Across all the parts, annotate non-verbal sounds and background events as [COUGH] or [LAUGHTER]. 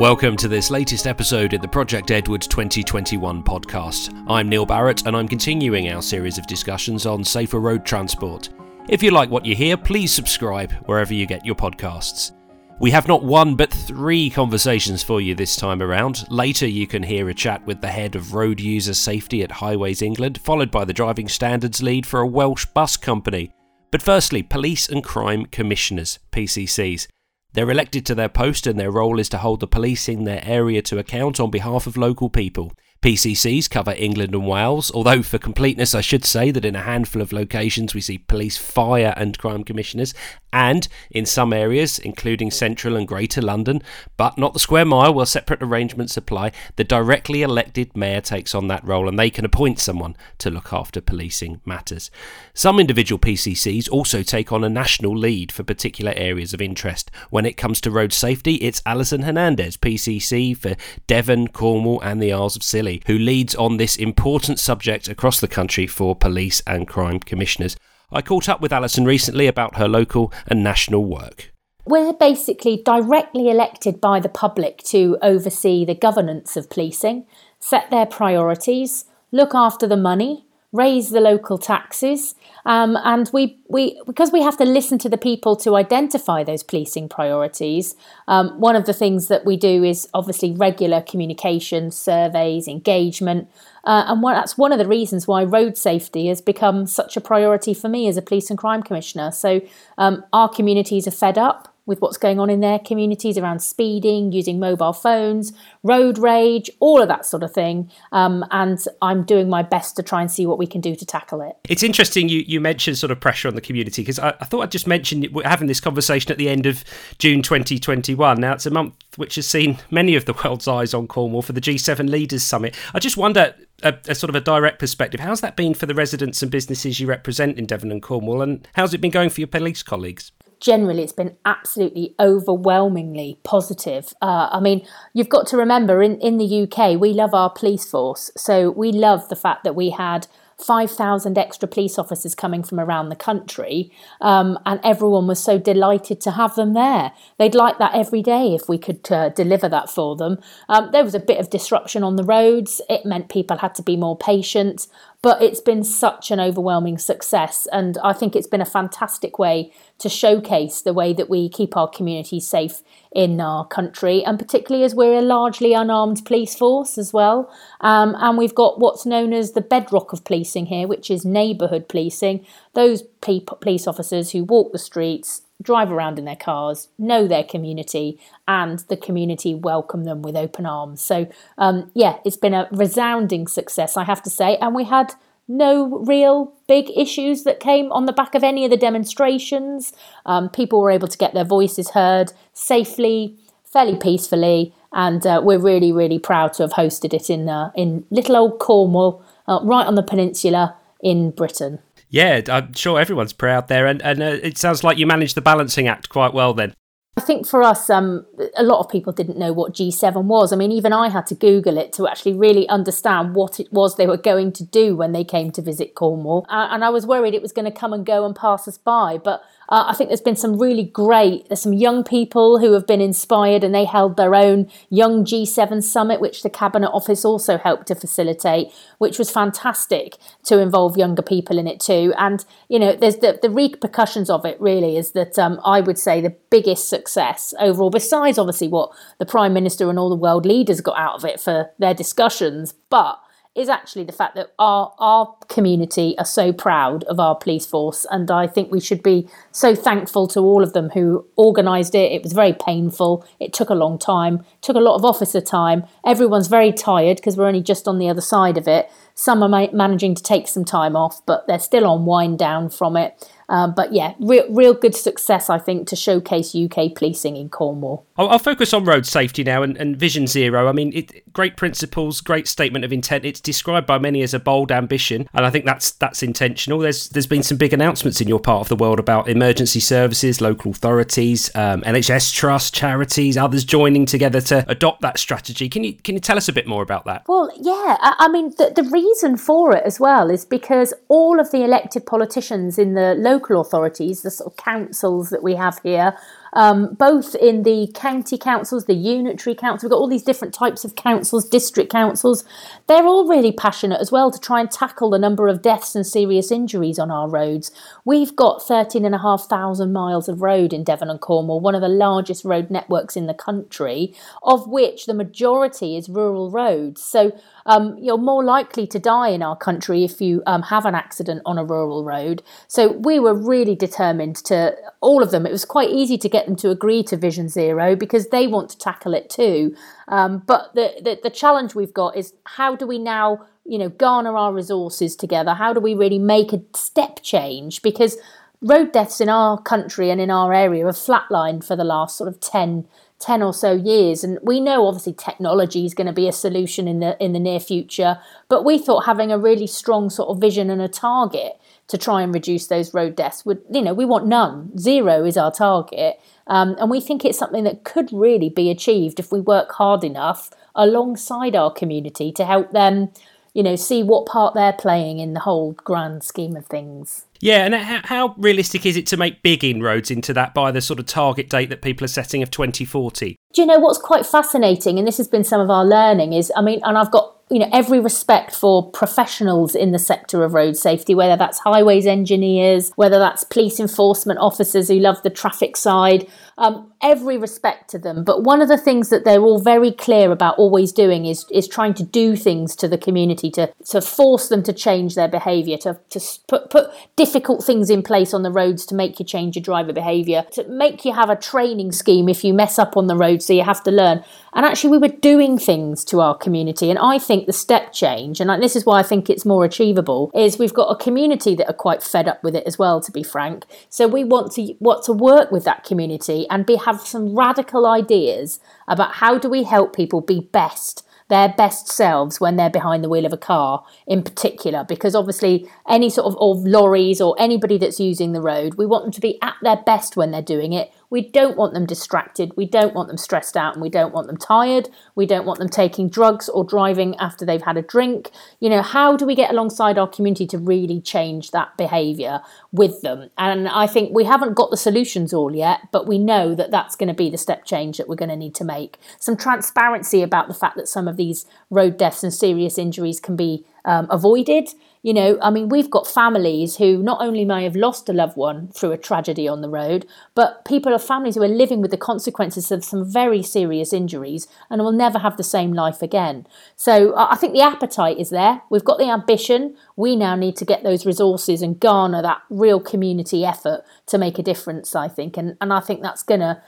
Welcome to this latest episode in the Project Edward 2021 podcast. I'm Neil Barrett and I'm continuing our series of discussions on safer road transport. If you like what you hear, please subscribe wherever you get your podcasts. We have not one but three conversations for you this time around. Later, you can hear a chat with the head of road user safety at Highways England, followed by the driving standards lead for a Welsh bus company. But firstly, police and crime commissioners, PCCs. They're elected to their post, and their role is to hold the police in their area to account on behalf of local people. PCCs cover England and Wales, although for completeness I should say that in a handful of locations we see police, fire and crime commissioners, and in some areas, including central and greater London, but not the square mile where separate arrangements apply, the directly elected mayor takes on that role and they can appoint someone to look after policing matters. Some individual PCCs also take on a national lead for particular areas of interest. When it comes to road safety, it's Alison Hernandez, PCC for Devon, Cornwall, and the Isles of Scilly, who leads on this important subject across the country for police and crime commissioners. I caught up with Alison recently about her local and national work. We're basically directly elected by the public to oversee the governance of policing, set their priorities, look after the money, raise the local taxes, um, and we, we because we have to listen to the people to identify those policing priorities. Um, one of the things that we do is obviously regular communication, surveys, engagement, uh, and that's one of the reasons why road safety has become such a priority for me as a police and crime commissioner. So um, our communities are fed up with what's going on in their communities around speeding, using mobile phones, road rage, all of that sort of thing. Um, and I'm doing my best to try and see what we can do to tackle it. It's interesting you, you mentioned sort of pressure on the community because I, I, thought I'd just mention we're having this conversation at the end of June 2021. Now, it's a month which has seen many of the world's eyes on Cornwall for the G7 Leaders Summit. I just wonder, a, a sort of a direct perspective, how's that been for the residents and businesses you represent in Devon and Cornwall, and how's it been going for your police colleagues? Generally it's been absolutely overwhelmingly positive. Uh, I mean, you've got to remember in, in the UK, we love our police force. So we love the fact that we had 5,000 extra police officers coming from around the country, um, and everyone was so delighted to have them there. They'd like that every day if we could uh, deliver that for them. Um, there was a bit of disruption on the roads, it meant people had to be more patient but it's been such an overwhelming success and i think it's been a fantastic way to showcase the way that we keep our communities safe in our country and particularly as we're a largely unarmed police force as well. Um, and we've got what's known as the bedrock of policing here which is neighbourhood policing. Those police officers who walk the streets drive around in their cars, know their community, and the community welcome them with open arms. So, um, yeah, it's been a resounding success, I have to say. And we had no real big issues that came on the back of any of the demonstrations. Um, people were able to get their voices heard safely, fairly peacefully, and uh, we're really, really proud to have hosted it in uh, in little old Cornwall, uh, right on the peninsula in Britain. Yeah, I'm sure everyone's proud there, and and uh, it sounds like you managed the balancing act quite well then. I think for us, um, a lot of people didn't know what G7 was. I mean, even I had to Google it to actually really understand what it was they were going to do when they came to visit Cornwall. Uh, and I was worried it was going to come and go and pass us by. But uh, I think there's been some really great, there's some young people who have been inspired and they held their own young G7 summit, which the Cabinet Office also helped to facilitate, which was fantastic to involve younger people in it too. And, you know, there's the, the repercussions of it really is that um, I would say the biggest success overall, besides obviously what the Prime Minister and all the world leaders got out of it for their discussions, but is actually the fact that our our community are so proud of our police force and I think we should be so thankful to all of them who organised it. It was very painful. It took a long time, took a lot of officer time. Everyone's very tired because we're only just on the other side of it. Some are ma- managing to take some time off, but they're still on wind down from it. Um, but yeah, real, real good success, I think, to showcase UK policing in Cornwall. I'll, I'll focus on road safety now and, and Vision Zero. I mean, it, great principles, great statement of intent. It's described by many as a bold ambition, and I think that's that's intentional. There's there's been some big announcements in your part of the world about emergency services, local authorities, um, NHS trusts, charities, others joining together to adopt that strategy. Can you can you tell us a bit more about that? Well, yeah, I, I mean, the, the reason for it as well is because all of the elected politicians in the local local authorities, the sort of councils that we have here, um, both in the county councils, the unitary council, we've got all these different types of councils, district councils. They're all really passionate as well to try and tackle the number of deaths and serious injuries on our roads. We've got 13,500 miles of road in Devon and Cornwall, one of the largest road networks in the country, of which the majority is rural roads. So um, you're more likely to die in our country if you um, have an accident on a rural road. So we were really determined to, all of them, it was quite easy to get them to agree to Vision Zero because they want to tackle it too. Um, but the, the, the challenge we've got is how do we now, you know, garner our resources together? How do we really make a step change? Because road deaths in our country and in our area have flatlined for the last sort of 10 10 or so years and we know obviously technology is going to be a solution in the in the near future but we thought having a really strong sort of vision and a target to try and reduce those road deaths would you know we want none. Zero is our target. Um, and we think it's something that could really be achieved if we work hard enough alongside our community to help them you know see what part they're playing in the whole grand scheme of things yeah, and how, how, realistic is it to make big inroads into that by the sort of target date that people are setting of 2040? Do you know what's quite fascinating, and this has been some of our learning, is I mean, and I've got you know every respect for professionals in the sector of road safety whether that's highways engineers whether that's police enforcement officers who love the traffic side um, every respect to them. But one of the things that they're all very clear about always doing is is trying to do things to the community to to force them to change their behaviour, to to put put difficult things in place on the roads to make you change your driver behaviour, to make you have a training scheme if you mess up on the road, so you have to learn. And actually, we were doing things to our community, and I think the step change, and this is why I think it's more achievable, is we've got a community that are quite fed up with it as well. To be frank, so we want to want to work with that community and be have some radical ideas about how do we help people be best their best selves when they're behind the wheel of a car in particular because obviously any sort of, of lorries or anybody that's using the road we want them to be at their best when they're doing it we don't want them distracted. We don't want them stressed out and we don't want them tired. We don't want them taking drugs or driving after they've had a drink. You know, how do we get alongside our community to really change that behaviour with them? And I think we haven't got the solutions all yet, but we know that that's going to be the step change that we're going to need to make. Some transparency about the fact that some of these road deaths and serious injuries can be um, avoided. You know, I mean, we've got families who not only may have lost a loved one through a tragedy on the road, but people of families who are living with the consequences of some very serious injuries and will never have the same life again. So I think the appetite is there. We've got the ambition. We now need to get those resources and garner that real community effort to make a difference, I think. And, and I think that's going to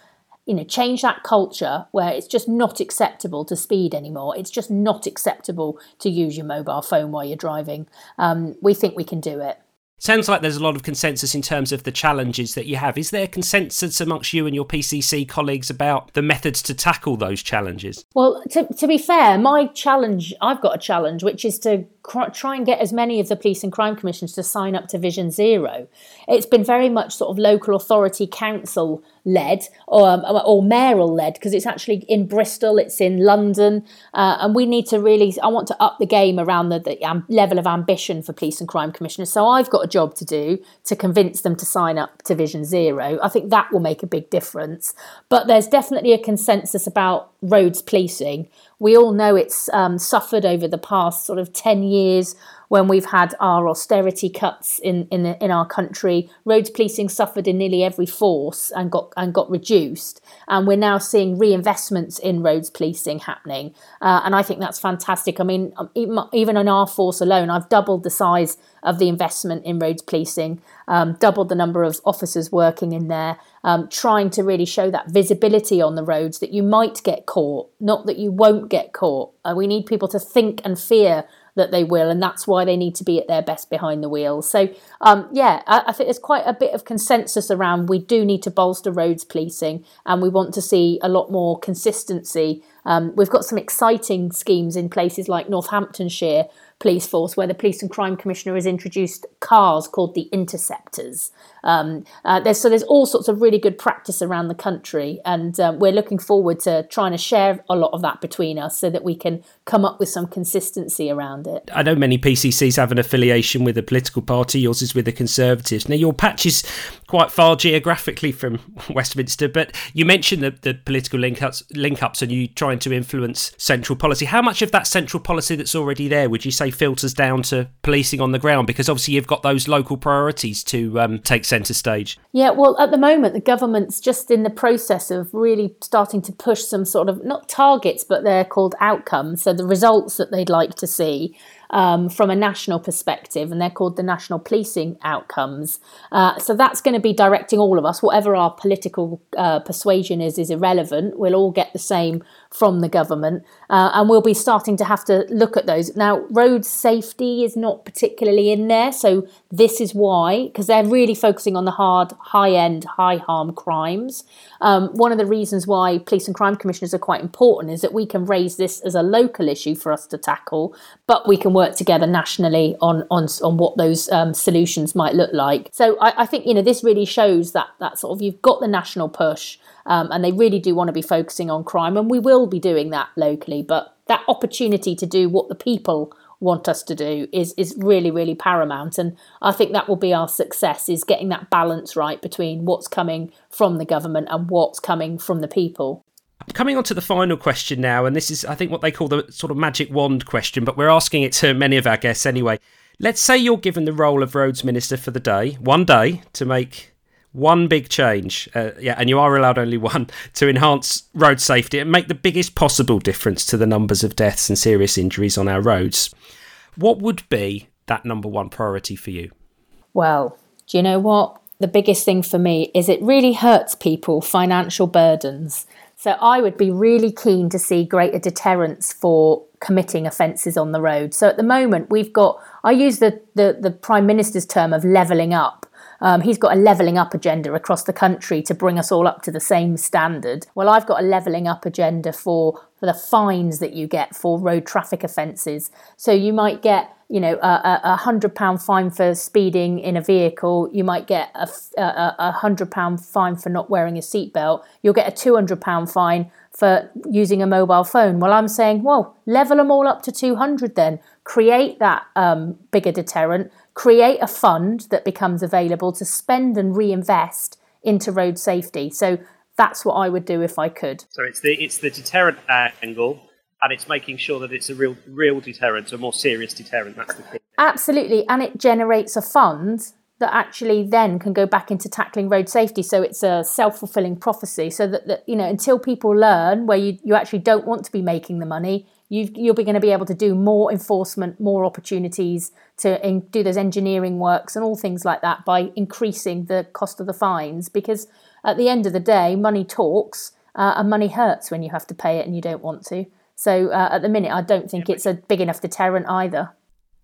you know change that culture where it's just not acceptable to speed anymore it's just not acceptable to use your mobile phone while you're driving um, we think we can do it Sounds like there's a lot of consensus in terms of the challenges that you have. Is there consensus amongst you and your PCC colleagues about the methods to tackle those challenges? Well, to, to be fair, my challenge, I've got a challenge, which is to cr- try and get as many of the police and crime commissions to sign up to Vision Zero. It's been very much sort of local authority council led or, um, or mayoral led because it's actually in Bristol, it's in London, uh, and we need to really. I want to up the game around the, the um, level of ambition for police and crime commissioners. So I've got a job to do to convince them to sign up to Vision Zero. I think that will make a big difference. But there's definitely a consensus about roads policing. We all know it's um, suffered over the past sort of 10 years when we've had our austerity cuts in in, in our country. Roads policing suffered in nearly every force and got and got reduced, and we're now seeing reinvestments in roads policing happening, uh, and I think that's fantastic. I mean, um, even, in our force alone, I've doubled the size of the investment in roads policing, um, doubled the number of officers working in there, um, trying to really show that visibility on the roads that you might get caught, not that you won't get caught. Uh, we need people to think and fear that they will, and that's why they need to be at their best behind the wheel. So, um, yeah, I, I, think there's quite a bit of consensus around we do need to bolster roads policing, and we want to see a lot more consistency. Um, we've got some exciting schemes in places like Northamptonshire police force where the police and crime commissioner has introduced cars called the interceptors. Um, uh, there's, so there's all sorts of really good practice around the country, and um, we're looking forward to trying to share a lot of that between us so that we can come up with some consistency around it. I know many PCCs have an affiliation with a political party. Yours is with the Conservatives. Now your patch is quite far geographically from [LAUGHS] Westminster, but you mentioned the, the political link ups, link ups and you trying to influence central policy. How much of that central policy that's already there would you say filters down to policing on the ground? Because obviously you've got those local priorities to um, take centre stage. Yeah, well, at the moment, the government's just in the process of really starting to push some sort of not targets, but they're called outcomes. So the results that they'd like to see um, from a national perspective, and they're called the national policing outcomes. Uh, so that's going to be directing all of us, whatever our political uh, persuasion is, is irrelevant. We'll all get the same from the government, uh, and we'll be starting to have to look at those. Now, road safety is not particularly in there, so this is why, because they're really focusing on the hard, high end, high harm crimes. Um, one of the reasons why police and crime commissioners are quite important is that we can raise this as a local issue for us to tackle, but we can work work together nationally on on on what those um, solutions might look like. So I, I, think you know this really shows that that sort of you've got the national push, um, and they really do want to be focusing on crime, and we will be doing that locally. But that opportunity to do what the people want us to do is is really really paramount and I think that will be our success is getting that balance right between what's coming from the government and what's coming from the people coming on to the final question now, and this is, I think, what they call the sort of magic wand question, but we're asking it to many of our guests anyway. Let's say you're given the role of roads minister for the day, one day, to make one big change, uh, yeah, and you are allowed only one [LAUGHS] to enhance road safety and make the biggest possible difference to the numbers of deaths and serious injuries on our roads. What would be that number one priority for you? Well, do you know what? The biggest thing for me is it really hurts people financial burdens so I would be really keen to see greater deterrence for committing offences on the road. So at the moment, we've got, I use the, the, the Prime Minister's term of levelling up. Um, he's got a levelling up agenda across the country to bring us all up to the same standard. Well, I've got a levelling up agenda for, for the fines that you get for road traffic offences. So you might get you know, a, a hundred pound fine for speeding in a vehicle, you might get a, a, a hundred pound fine for not wearing a seatbelt. You'll get a two hundred pound fine for using a mobile phone. Well, I'm saying, well, level them all up to two hundred. Then create that um, bigger deterrent. Create a fund that becomes available to spend and reinvest into road safety. So that's what I would do if I could. So it's the it's the deterrent angle and it's making sure that it's a real real deterrent, a more serious deterrent. That's the key. Absolutely, and it generates a fund that actually then can go back into tackling road safety. So it's a self fulfilling prophecy. So that, that you know until people learn where you you actually don't want to be making the money, you you'll be going to be able to do more enforcement, more opportunities to in, do those engineering works and all things like that by increasing the cost of the fines. Because at the end of the day, money talks. Uh, and money hurts when you have to pay it and you don't want to. So uh, at the minute, I don't think it's a big enough deterrent either.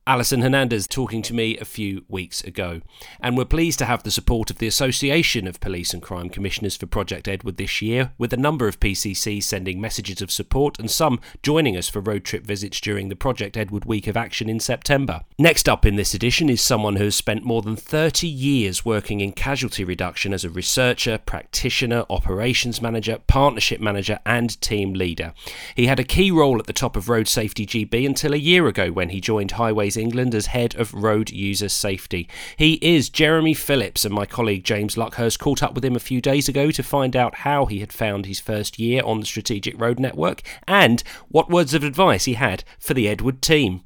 Alison Hernandez talking to me a few weeks ago. And we're pleased to have the support of the Association of Police and Crime Commissioners for Project Edward this year, with a number of PCCs sending messages of support and some joining us for road trip visits during the Project Edward Week of Action in September. Next up in this edition is someone who has spent more than 30 years working in casualty reduction as a researcher, practitioner, operations manager, partnership manager, and team leader. He had a key role at the top of Road Safety GB until a year ago when he joined Highways England as head of road user safety. He is Jeremy Phillips, and my colleague James Luckhurst caught up with him a few days ago to find out how he had found his first year on the Strategic Road Network and what words of advice he had for the Edward team.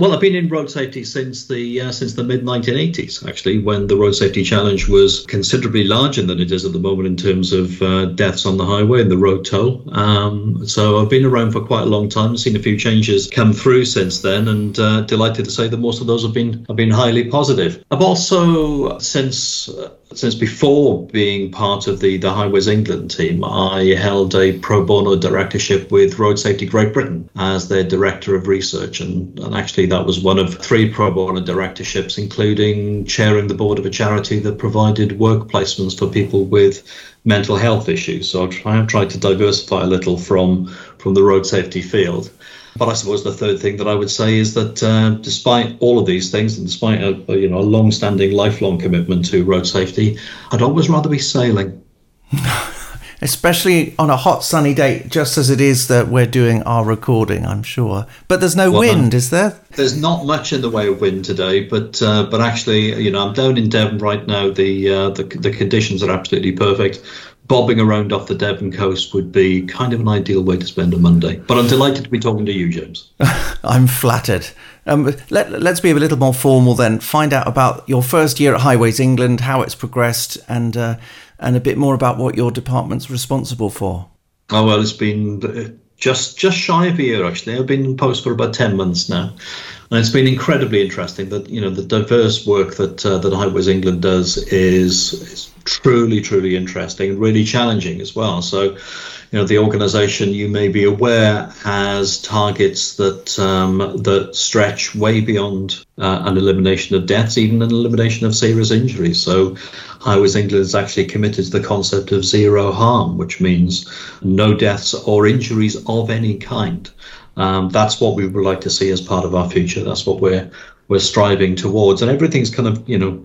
Well, I've been in road safety since the uh, since the mid 1980s, actually, when the road safety challenge was considerably larger than it is at the moment in terms of uh, deaths on the highway and the road toll. Um, so I've been around for quite a long time, seen a few changes come through since then, and uh, delighted to say that most of those have been have been highly positive. I've also since uh, since before being part of the, the Highways England team, I held a pro bono directorship with Road Safety Great Britain as their director of research. And, and actually, that was one of three pro bono directorships, including chairing the board of a charity that provided work placements for people with mental health issues. So I have tried to diversify a little from, from the road safety field. But I suppose the third thing that I would say is that uh, despite all of these things, and despite a, a you know a long-standing, lifelong commitment to road safety, I'd always rather be sailing. [LAUGHS] Especially on a hot sunny day, just as it is that we're doing our recording, I'm sure. But there's no well, wind, is there? There's not much in the way of wind today, but uh, but actually, you know, I'm down in Devon right now. The, uh, the the conditions are absolutely perfect bobbing around off the Devon coast would be kind of an ideal way to spend a Monday. But I'm delighted to be talking to you, James. [LAUGHS] I'm flattered. Um, let, us be a little more formal then. Find out about your first year at Highways England, how it's progressed, and uh, and a bit more about what your department's responsible for. Oh well, it's been uh, just just shy of a year actually. I've been in post for about ten months now, and it's been incredibly interesting. That you know the diverse work that uh, that Highways England does is, is truly, truly interesting, and really challenging as well. So, you know, the organisation you may be aware has targets that um, that stretch way beyond uh, an elimination of deaths, even an elimination of serious injuries. So, Highways England is actually committed to the concept of zero harm, which means no deaths or injuries of any kind. Um, that's what we would like to see as part of our future. That's what we're we're striving towards, and everything's kind of you know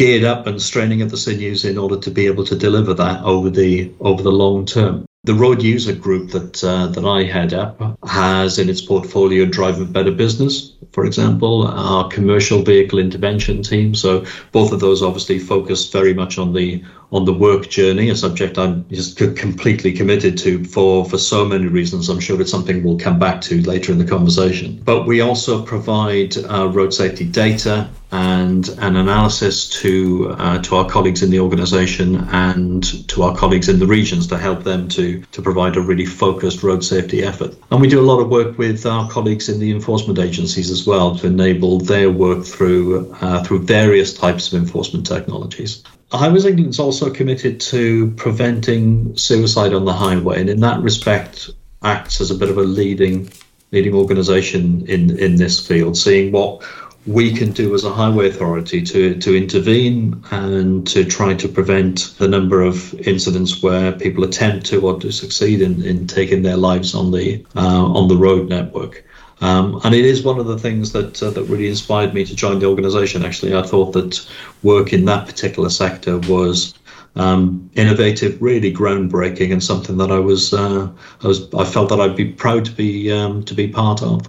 geared up and straining at the sinews in order to be able to deliver that over the over the long term. The road user group that uh, that I head up has in its portfolio Driving Better Business, for example, our commercial vehicle intervention team. So both of those obviously focus very much on the on the work journey, a subject I'm just completely committed to for for so many reasons. I'm sure it's something we'll come back to later in the conversation. But we also provide uh, road safety data and an analysis to uh, to our colleagues in the organisation and to our colleagues in the regions to help them to to provide a really focused road safety effort. And we do a lot of work with our colleagues in the enforcement agencies as well to enable their work through uh, through various types of enforcement technologies. Highways England is also committed to preventing suicide on the highway, and in that respect, acts as a bit of a leading leading organisation in in this field, seeing what we can do as a highway authority to, to intervene and to try to prevent the number of incidents where people attempt to or to succeed in, in taking their lives on the uh, on the road network. Um, and it is one of the things that uh, that really inspired me to join the organisation. Actually, I thought that work in that particular sector was um, innovative, really groundbreaking, and something that I was uh, I was I felt that I'd be proud to be um, to be part of.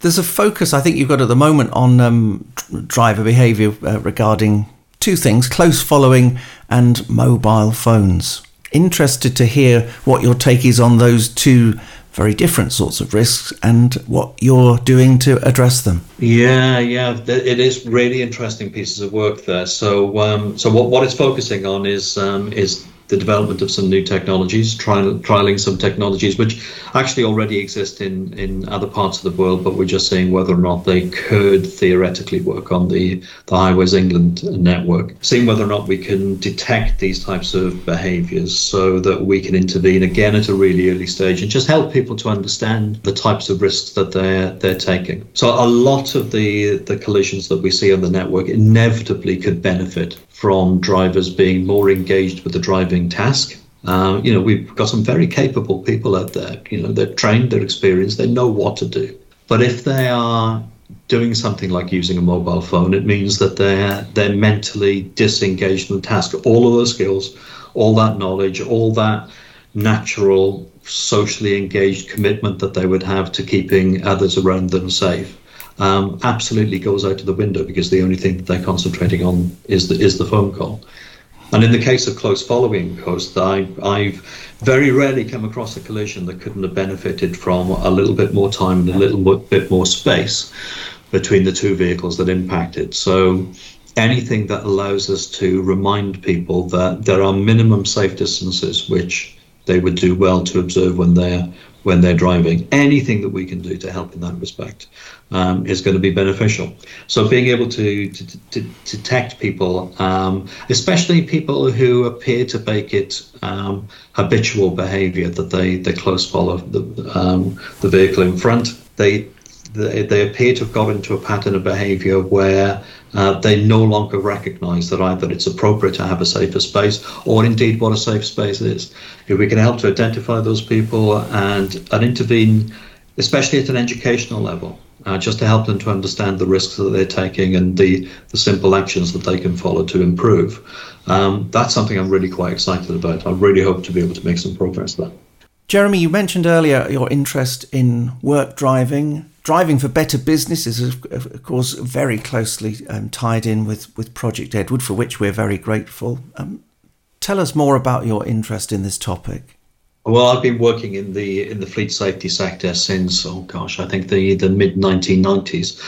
There's a focus I think you've got at the moment on um, driver behaviour uh, regarding two things: close following and mobile phones. Interested to hear what your take is on those two very different sorts of risks and what you're doing to address them. Yeah, yeah, it is really interesting pieces of work there. So, um, so what, what it's focusing on is um, is the development of some new technologies, trial, trialing some technologies which actually already exist in, in other parts of the world, but we're just seeing whether or not they could theoretically work on the, the Highways England network, seeing whether or not we can detect these types of behaviours so that we can intervene again at a really early stage and just help people to understand the types of risks that they're they're taking. So a lot of the the collisions that we see on the network inevitably could benefit from drivers being more engaged with the driving task. Uh, you know, we've got some very capable people out there. You know, they're trained, they're experienced, they know what to do. But if they are doing something like using a mobile phone, it means that they're they're mentally disengaged from the task. All of those skills, all that knowledge, all that natural, socially engaged commitment that they would have to keeping others around them safe um, absolutely goes out of the window because the only thing that they're concentrating on is the, is the phone call. And in the case of close following coast, I, I've very rarely come across a collision that couldn't have benefited from a little bit more time and a little bit more space between the two vehicles that impacted. So anything that allows us to remind people that there are minimum safe distances which they would do well to observe when they're when they're driving. Anything that we can do to help in that respect um, is going to be beneficial. So being able to, to, to, detect people, um, especially people who appear to make it um, habitual behaviour that they, they close follow the, um, the vehicle in front, they, they, they appear to have got into a pattern of behaviour where uh, they no longer recognise that either it's appropriate to have a safer space or indeed what a safe space is. If we can help to identify those people and, and intervene especially at an educational level, uh, just to help them to understand the risks that they're taking and the, the simple actions that they can follow to improve. Um, that's something I'm really quite excited about. I really hope to be able to make some progress there. Jeremy, you mentioned earlier your interest in work driving. Driving for Better Business is, of course, very closely um, tied in with, with Project Edward, for which we're very grateful. Um, tell us more about your interest in this topic. Well, I've been working in the in the fleet safety sector since oh gosh, I think the the mid 1990s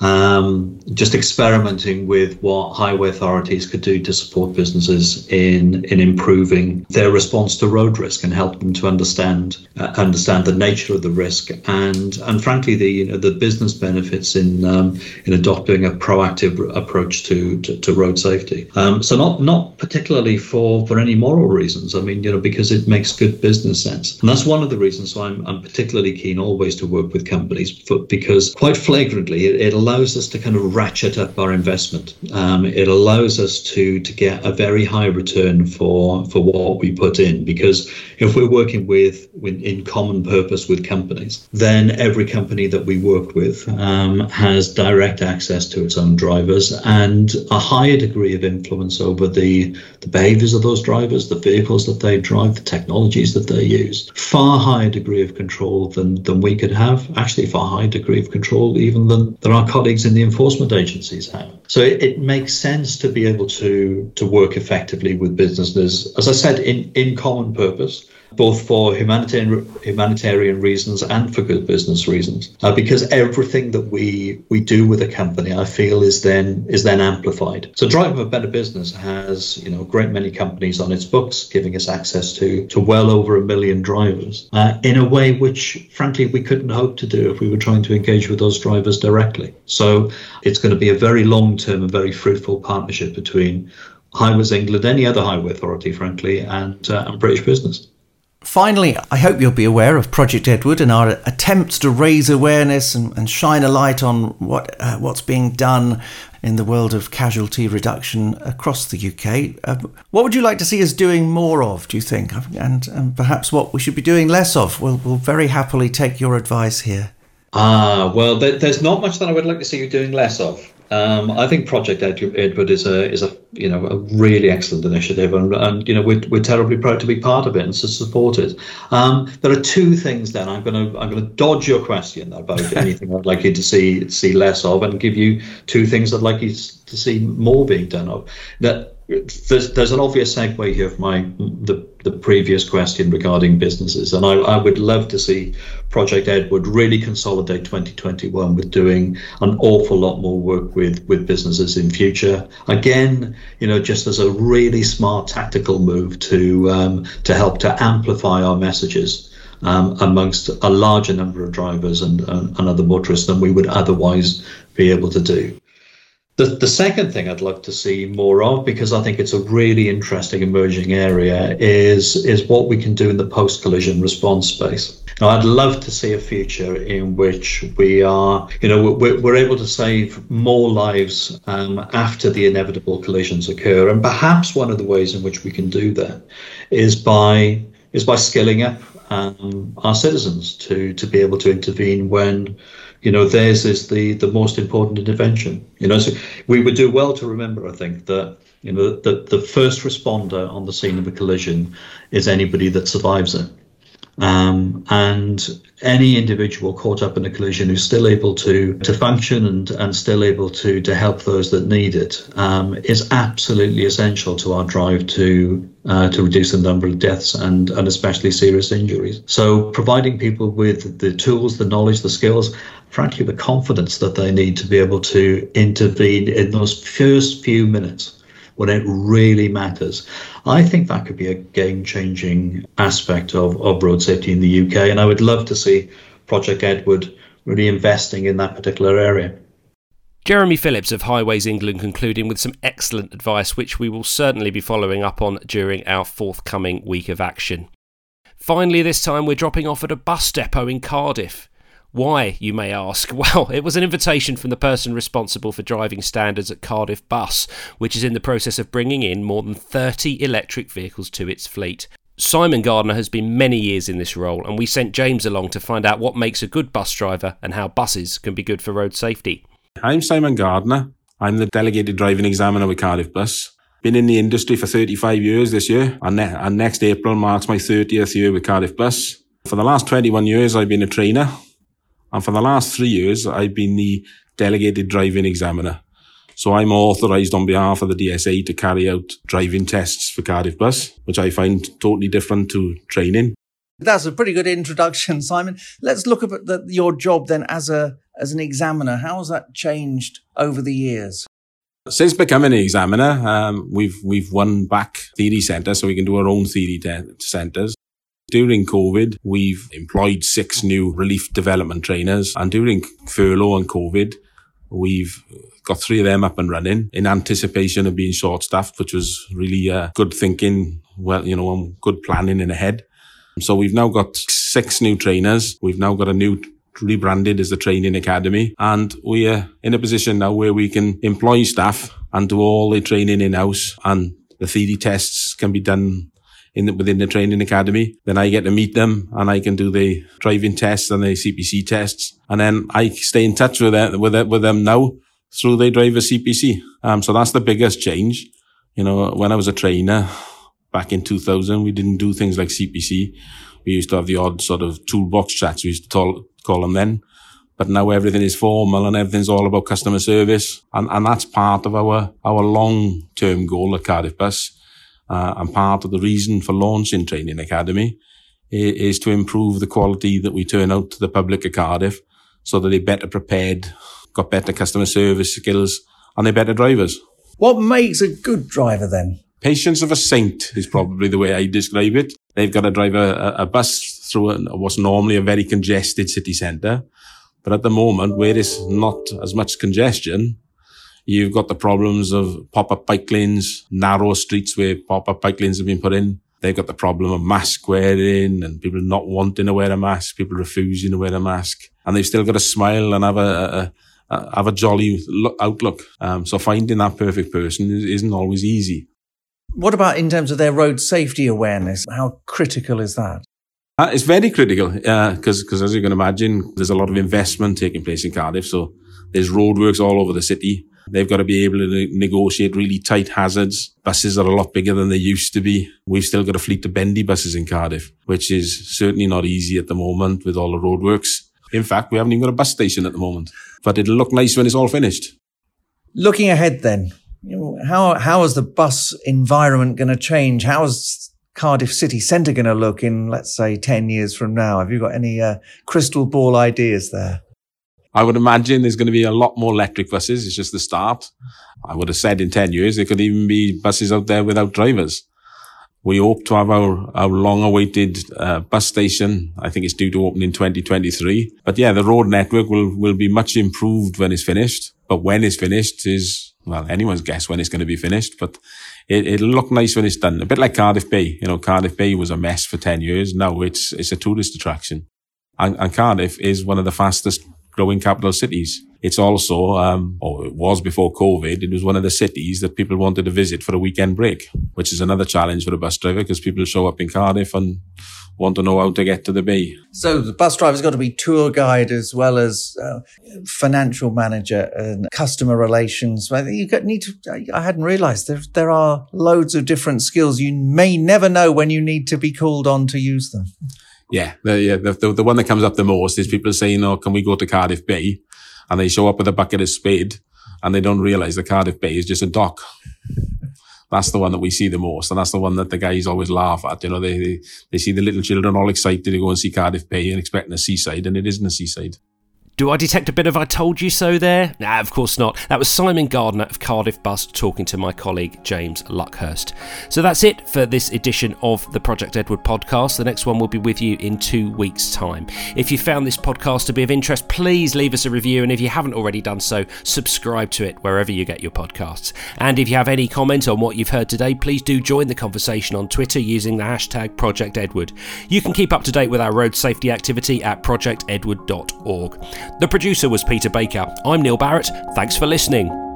um, just experimenting with what highway authorities could do to support businesses in in improving their response to road risk and help them to understand uh, understand the nature of the risk and and frankly the you know, the business benefits in um, in adopting a proactive approach to to, to road safety. Um, so not not particularly for for any moral reasons. I mean you know because it makes good business sense and that's one of the reasons why I'm I'm particularly keen always to work with companies for, because quite flagrantly it, it allows us to kind of ratchet up our investment. Um, it allows us to to get a very high return for for what we put in because if we're working with, with in common purpose with companies, then every company that we work with um, has direct access to its own drivers and a higher degree of influence over the the behaviors of those drivers, the vehicles that they drive, the technologies that they use. Far higher degree of control than than we could have. Actually, far higher degree of control even than than our colleagues in the enforcement agencies have. So it, it, makes sense to be able to to work effectively with businesses, as I said, in, in common purpose both for humanitarian humanitarian reasons and for good business reasons. Uh, because everything that we we do with a company, I feel, is then is then amplified. So Driving a Better Business has you know a great many companies on its books, giving us access to to well over a million drivers uh, in a way which, frankly, we couldn't hope to do if we were trying to engage with those drivers directly. So it's going to be a very long term and very fruitful partnership between Highways England, any other highway authority, frankly, and, uh, and British business. Finally, I hope you'll be aware of Project Edward and our attempts to raise awareness and, and shine a light on what uh, what's being done in the world of casualty reduction across the UK. Uh, what would you like to see us doing more of, do you think? And, and perhaps what we should be doing less of? We'll, we'll very happily take your advice here. Ah, well, there's not much that I would like to see you doing less of. Um, I think Project Edward is a is a you know a really excellent initiative, and, and you know we're, we're terribly proud to be part of it and to support it. Um, there are two things. Then I'm going to I'm going to dodge your question about [LAUGHS] anything I'd like you to see see less of, and give you two things I'd like you to see more being done of. That there's there's an obvious segue here from my the, the previous question regarding businesses, and I, I would love to see Project Edward really consolidate 2021 with doing an awful lot more work with with businesses in future. Again, you know, just as a really smart tactical move to um, to help to amplify our messages. Um, amongst a larger number of drivers and, and, and other motorists than we would otherwise be able to do. The, the second thing I'd love to see more of, because I think it's a really interesting emerging area, is is what we can do in the post collision response space. Now, I'd love to see a future in which we are, you know, we're, we're able to save more lives um, after the inevitable collisions occur, and perhaps one of the ways in which we can do that is by is by skilling up um, our citizens to to be able to intervene when you know theirs is the the most important intervention. You know so we would do well to remember i think that you know that the first responder on the scene of a collision is anybody that survives it. Um, and any individual caught up in a collision who's still able to to function and and still able to to help those that need it um, is absolutely essential to our drive to uh, to reduce the number of deaths and and especially serious injuries. So providing people with the tools, the knowledge, the skills, frankly, the confidence that they need to be able to intervene in those first few minutes when it really matters. I think that could be a game changing aspect of, of road safety in the UK. And I would love to see Project Edward really investing in that particular area. Jeremy Phillips of Highways England concluding with some excellent advice, which we will certainly be following up on during our forthcoming week of action. Finally, this time we're dropping off at a bus depot in Cardiff. Why, you may ask? [LAUGHS] Well, it was an invitation from the person responsible for driving standards at Cardiff Bus, which is in the process of bringing in more than 30 electric vehicles to its fleet. Simon Gardner has been many years in this role, and we sent James along to find out what makes a good bus driver and how buses can be good for road safety. I'm Simon Gardner. I'm the delegated driving examiner with Cardiff Bus. Been in the industry for 35 years this year, and, ne- and next April marks my 30th year with Cardiff Bus. For the last 21 years, I've been a trainer, and for the last three years, I've been the delegated driving examiner. So I'm authorised on behalf of the DSA to carry out driving tests for Cardiff Bus, which I find totally different to training. That's a pretty good introduction, [LAUGHS] Simon. Let's look at the, your job then as a as an examiner. How has that changed over the years? Since becoming an examiner, um, we've we've won back theory centres, so we can do our own theory te- centres. During COVID, we've employed six new relief development trainers, and during furlough and COVID, we've got three of them up and running in anticipation of being short staffed, which was really uh, good thinking, well, you know, good planning in ahead. So we've now got six new trainers. We've now got a new rebranded as the training academy and we are in a position now where we can employ staff and do all the training in house and the theory tests can be done in the, within the training academy. Then I get to meet them and I can do the driving tests and the CPC tests. And then I stay in touch with them, with, with them now through the driver CPC. Um, so that's the biggest change. You know, when I was a trainer back in 2000, we didn't do things like CPC. We used to have the odd sort of toolbox chats. We used to call, call them then. But now everything is formal and everything's all about customer service. And, and that's part of our, our long-term goal at Cardiff Bus. Uh, and part of the reason for launching Training Academy is, is to improve the quality that we turn out to the public of Cardiff so that they're better prepared got better customer service skills, and they're better drivers. What makes a good driver then? Patience of a saint is probably the way I describe it. They've got to drive a, a bus through what's normally a very congested city centre. But at the moment, where there's not as much congestion, you've got the problems of pop-up bike lanes, narrow streets where pop-up bike lanes have been put in. They've got the problem of mask wearing and people not wanting to wear a mask, people refusing to wear a mask. And they've still got to smile and have a, a have a jolly outlook. Um, so finding that perfect person isn't always easy. What about in terms of their road safety awareness? How critical is that? Uh, it's very critical because, uh, because as you can imagine, there's a lot of investment taking place in Cardiff. So there's roadworks all over the city. They've got to be able to negotiate really tight hazards. Buses are a lot bigger than they used to be. We've still got a fleet of bendy buses in Cardiff, which is certainly not easy at the moment with all the roadworks. In fact, we haven't even got a bus station at the moment, but it'll look nice when it's all finished. Looking ahead, then, you know, how how is the bus environment going to change? How is Cardiff city centre going to look in, let's say, ten years from now? Have you got any uh, crystal ball ideas there? I would imagine there's going to be a lot more electric buses. It's just the start. I would have said in 10 years, there could even be buses out there without drivers. We hope to have our, our long awaited uh, bus station. I think it's due to open in 2023. But yeah, the road network will, will be much improved when it's finished. But when it's finished is, well, anyone's guess when it's going to be finished, but it, it'll look nice when it's done. A bit like Cardiff Bay. You know, Cardiff Bay was a mess for 10 years. Now it's, it's a tourist attraction. And, and Cardiff is one of the fastest growing capital cities. It's also, um, or it was before COVID, it was one of the cities that people wanted to visit for a weekend break, which is another challenge for a bus driver because people show up in Cardiff and want to know how to get to the bay. So the bus driver's got to be tour guide as well as uh, financial manager and customer relations. You need to. I hadn't realised there there are loads of different skills you may never know when you need to be called on to use them. Yeah, the, yeah, the, the, the one that comes up the most is people saying, "Oh, can we go to Cardiff Bay?" and they show up with a bucket of spade and they don't realize the Cardiff Bay is just a dock. That's the one that we see the most. And that's the one that the guys always laugh at. You know, they, they, they see the little children all excited to go and see Cardiff Bay and expecting a seaside and it isn't a seaside. Do I detect a bit of I told you so there? Nah, of course not. That was Simon Gardner of Cardiff Bus talking to my colleague James Luckhurst. So that's it for this edition of the Project Edward podcast. The next one will be with you in two weeks' time. If you found this podcast to be of interest, please leave us a review. And if you haven't already done so, subscribe to it wherever you get your podcasts. And if you have any comment on what you've heard today, please do join the conversation on Twitter using the hashtag Project Edward. You can keep up to date with our road safety activity at projectedward.org. The producer was Peter Baker. I'm Neil Barrett. Thanks for listening.